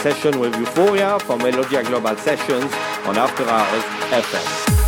Session with Euphoria from Melodia Global Sessions on After Hours FM.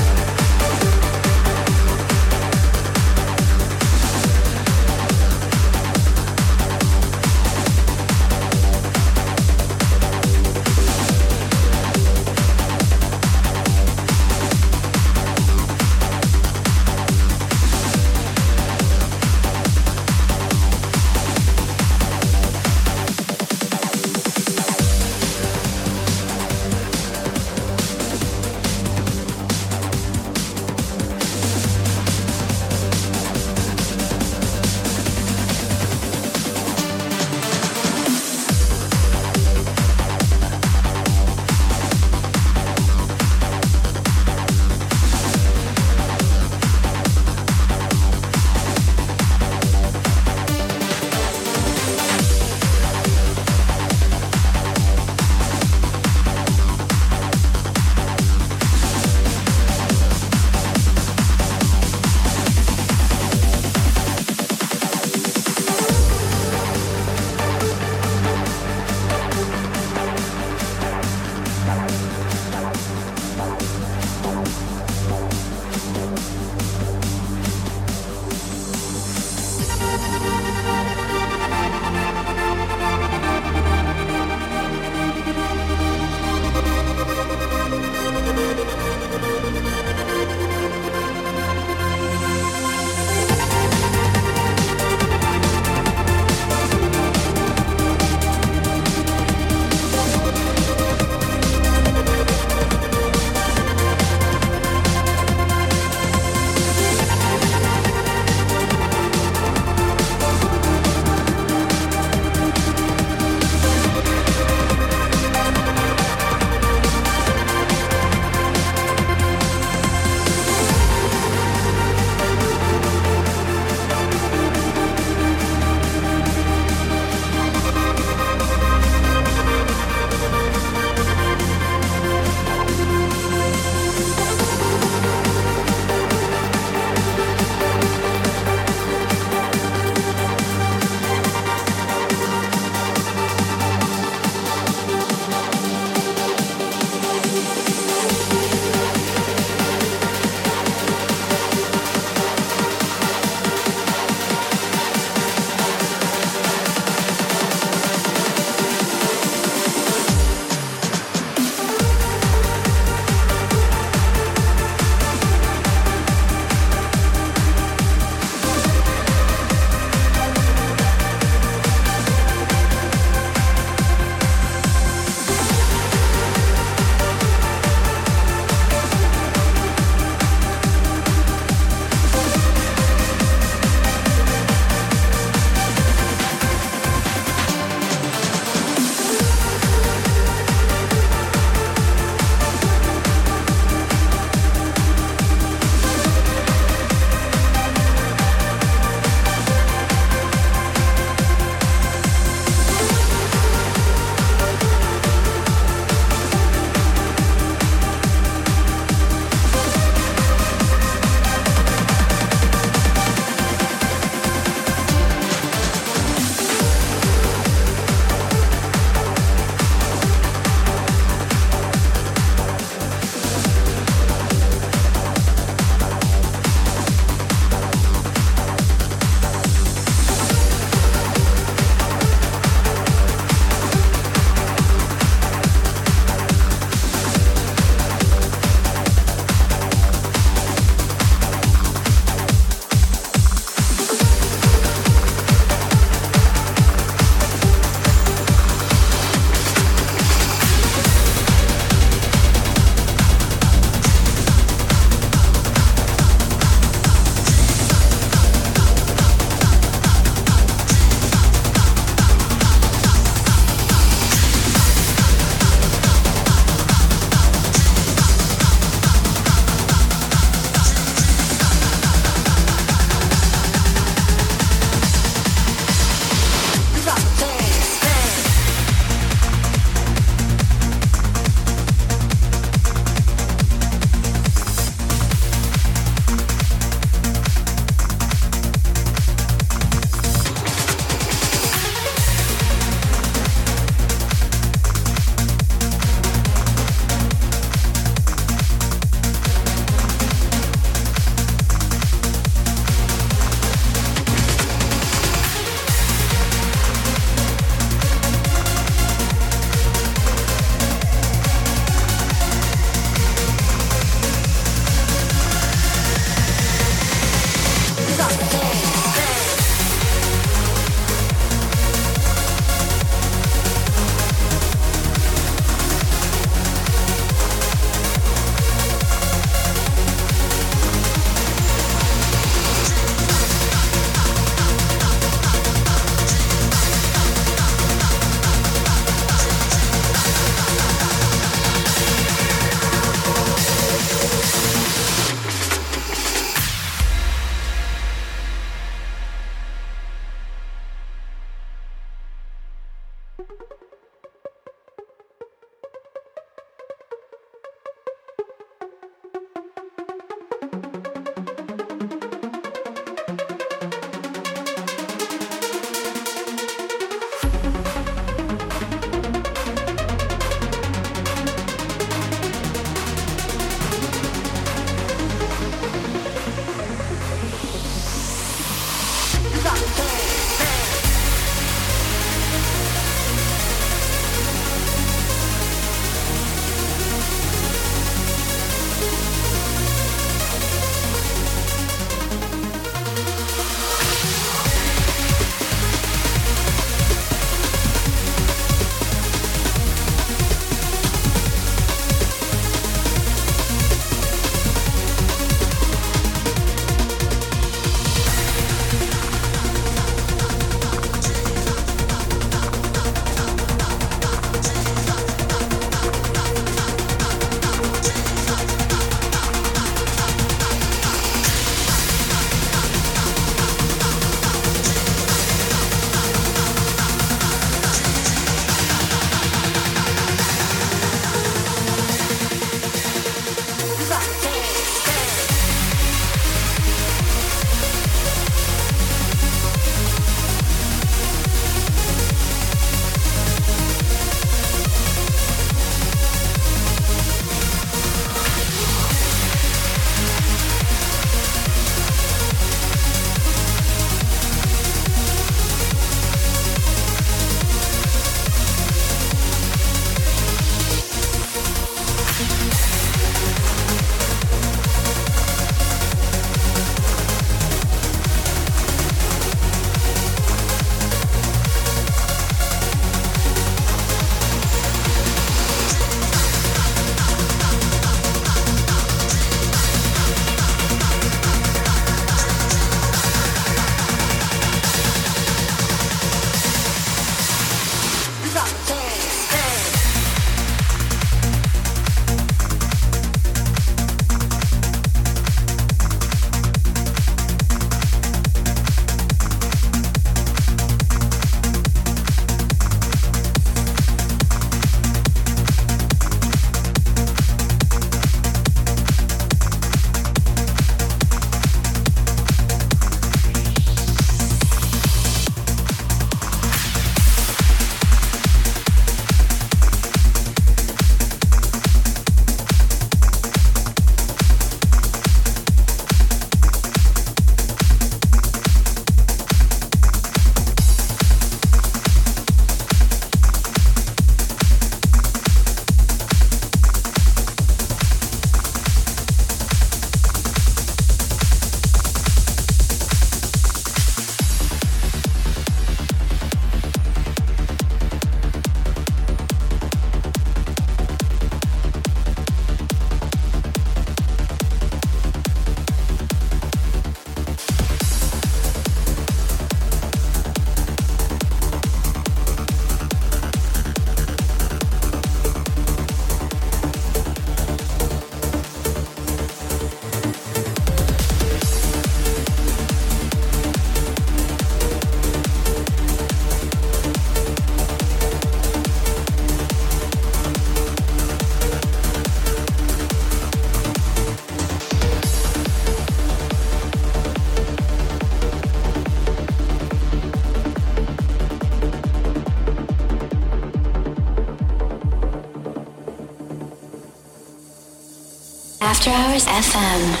After Hours FM.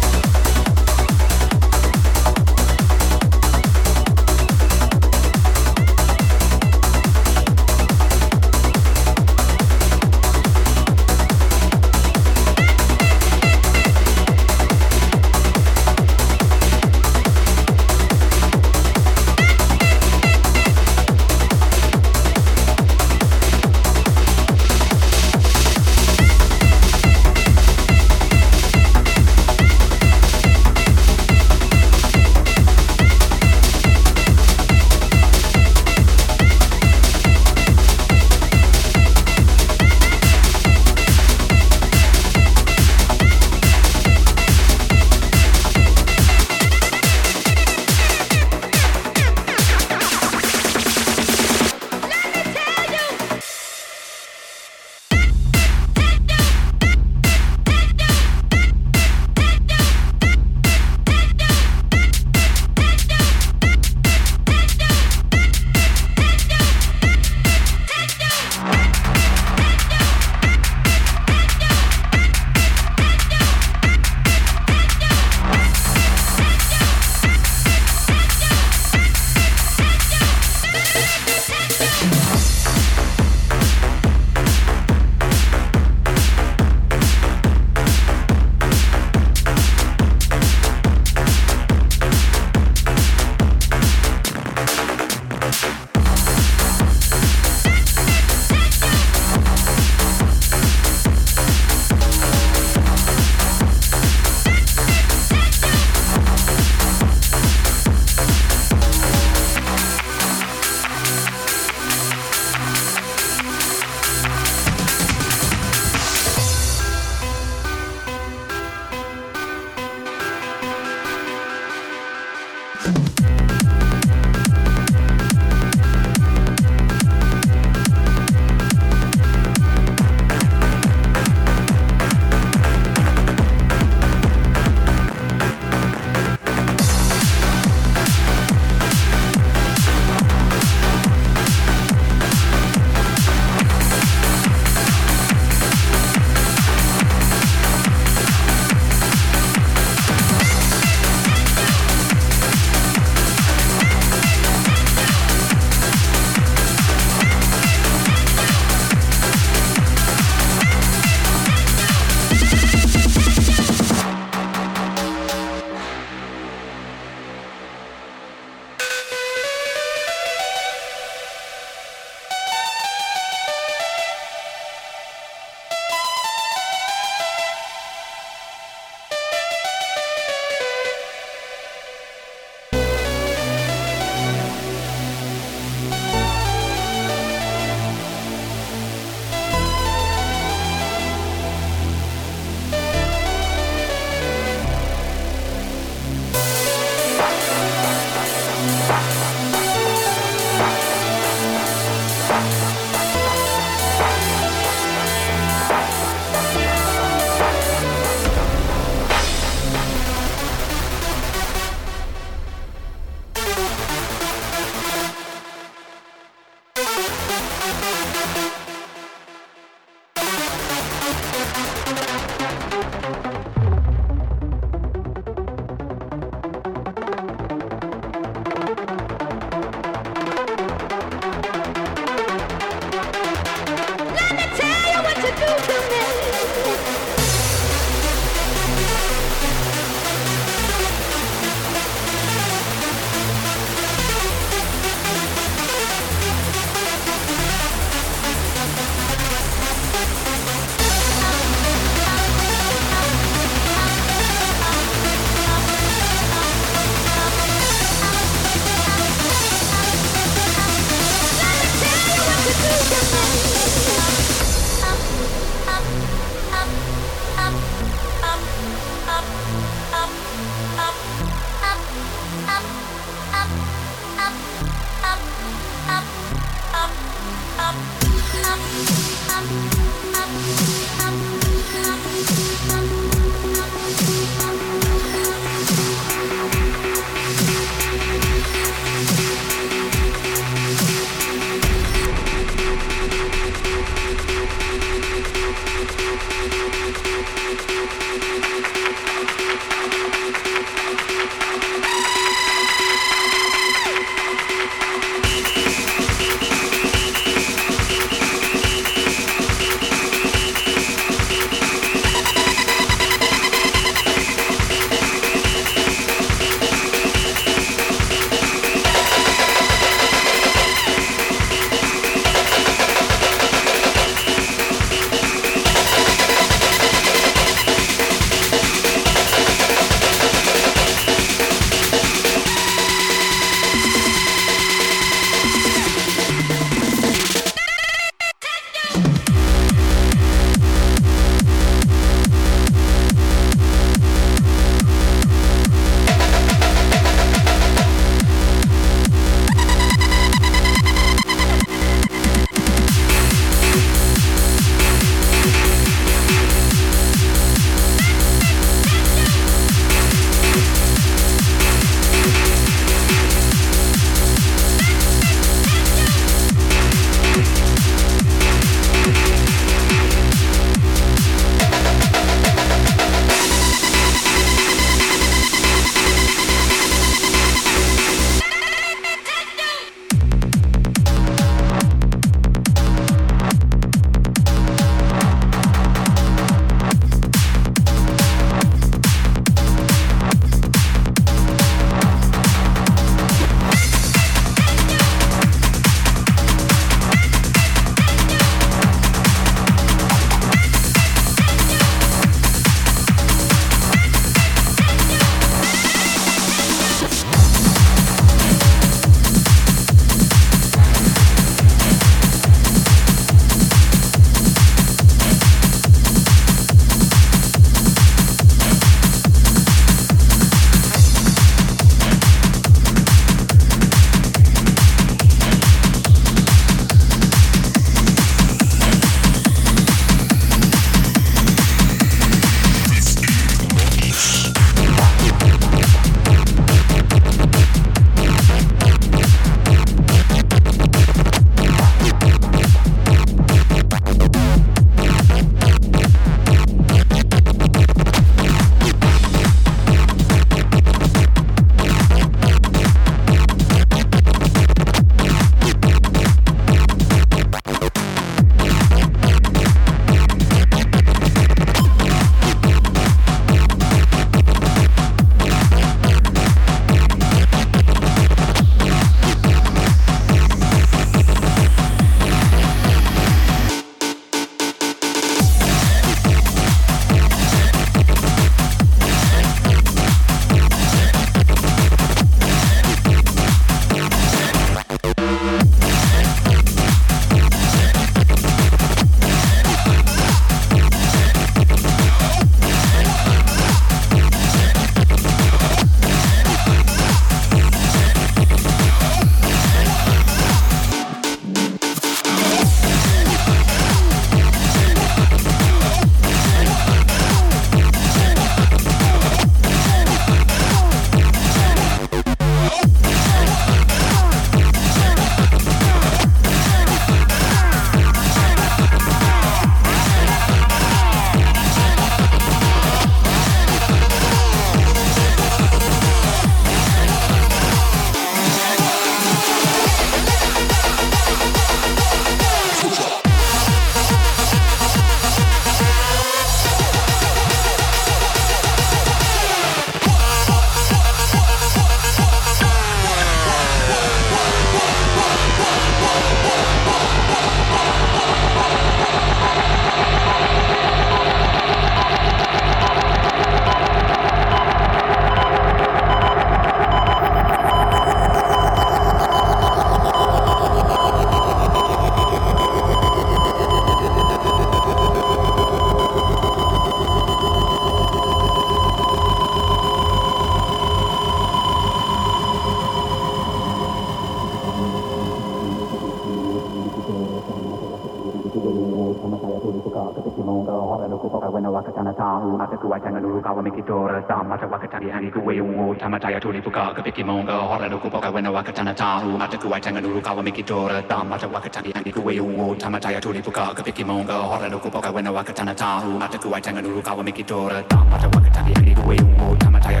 wakapikimanga horalukupoka wena wakatana taru matakuwaitang'anuru kawamikitora tamata wakatangiangikuweuwo tamataya tulipuka kapikimanga horalukupoka wena wakatana taru matakuwaitang'anuru kawamikitora tamata wakatangiangikuweuwo tamataya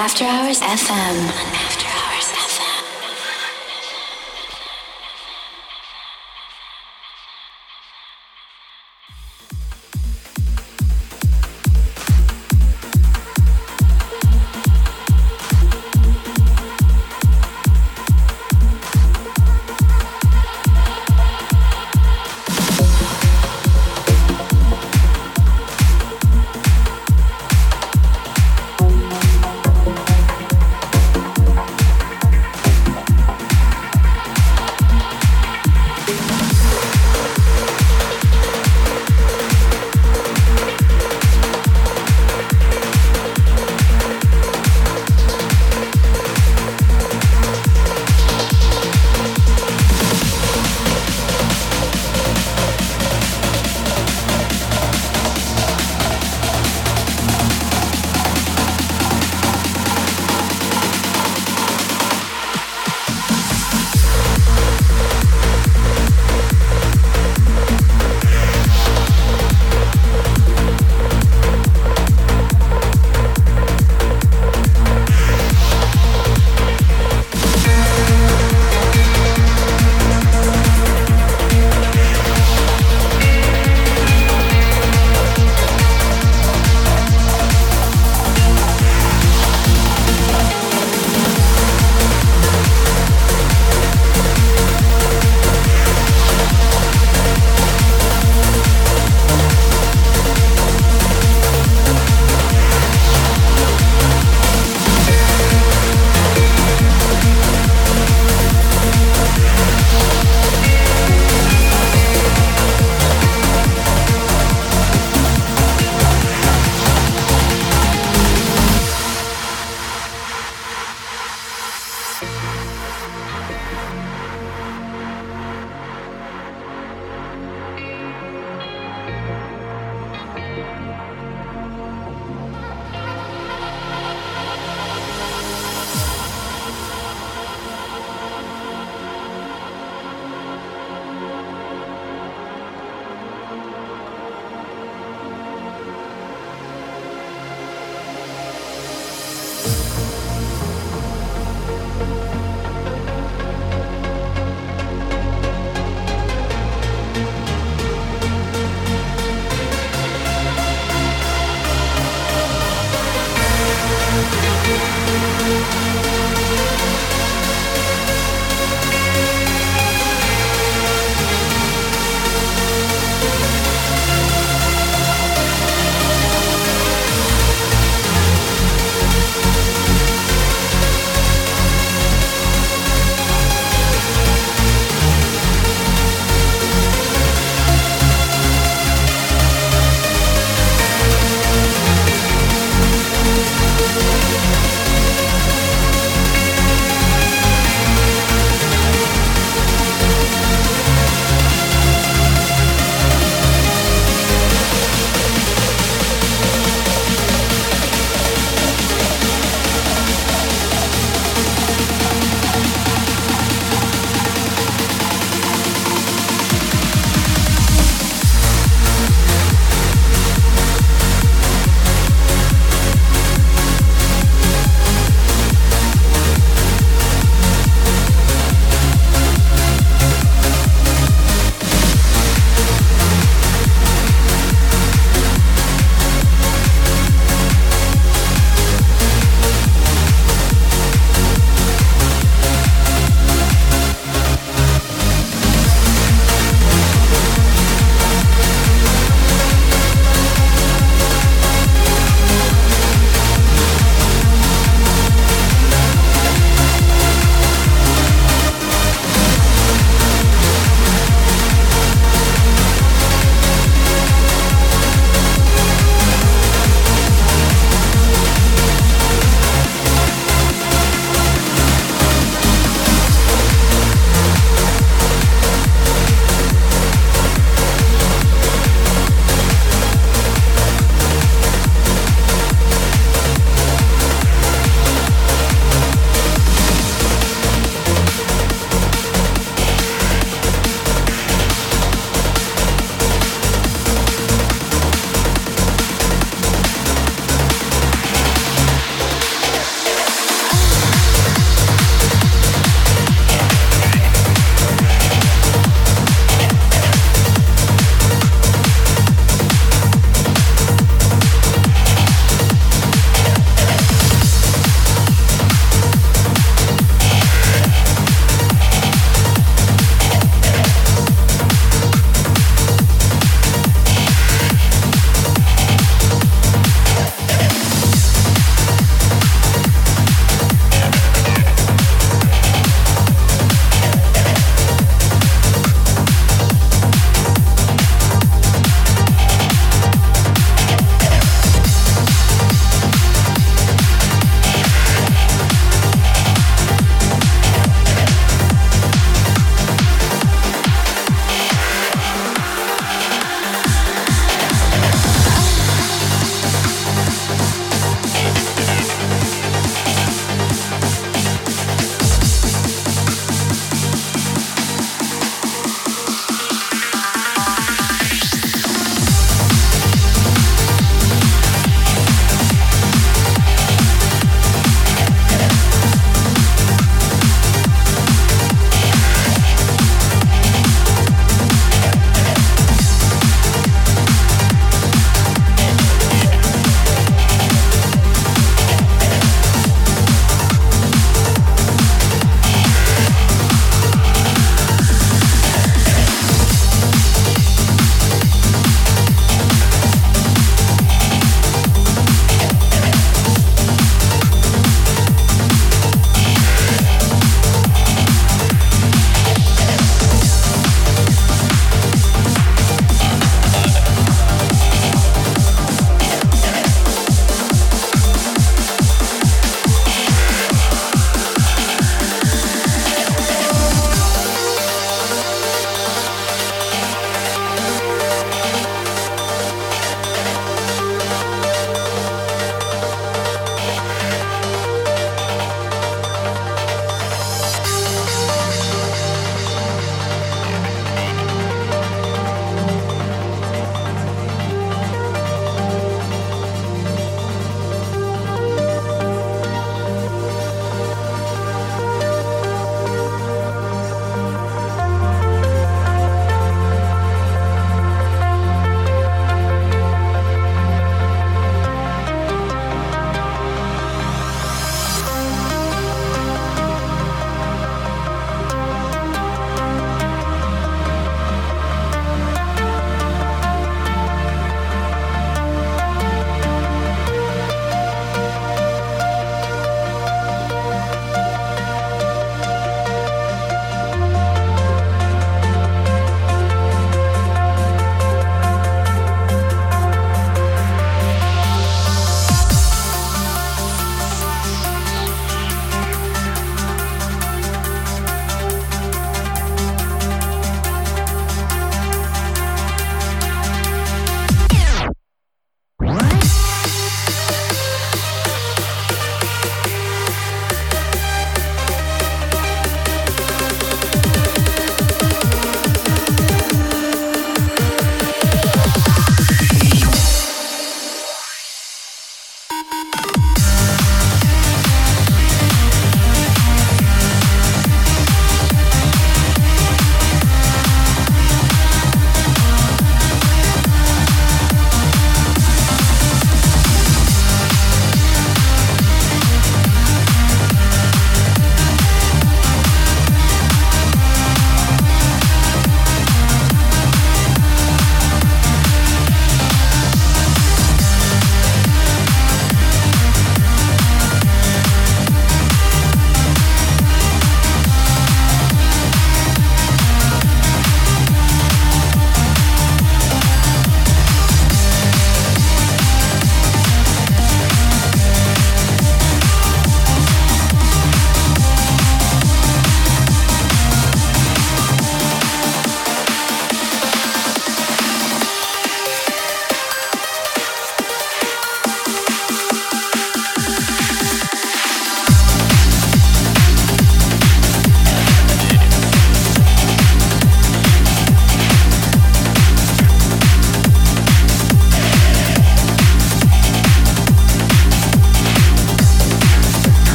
After Hours FM.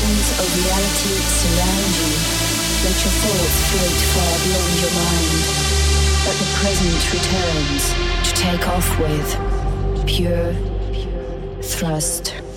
Visions of reality surround you. Let your thoughts float far beyond your mind. But the present returns to take off with pure thrust.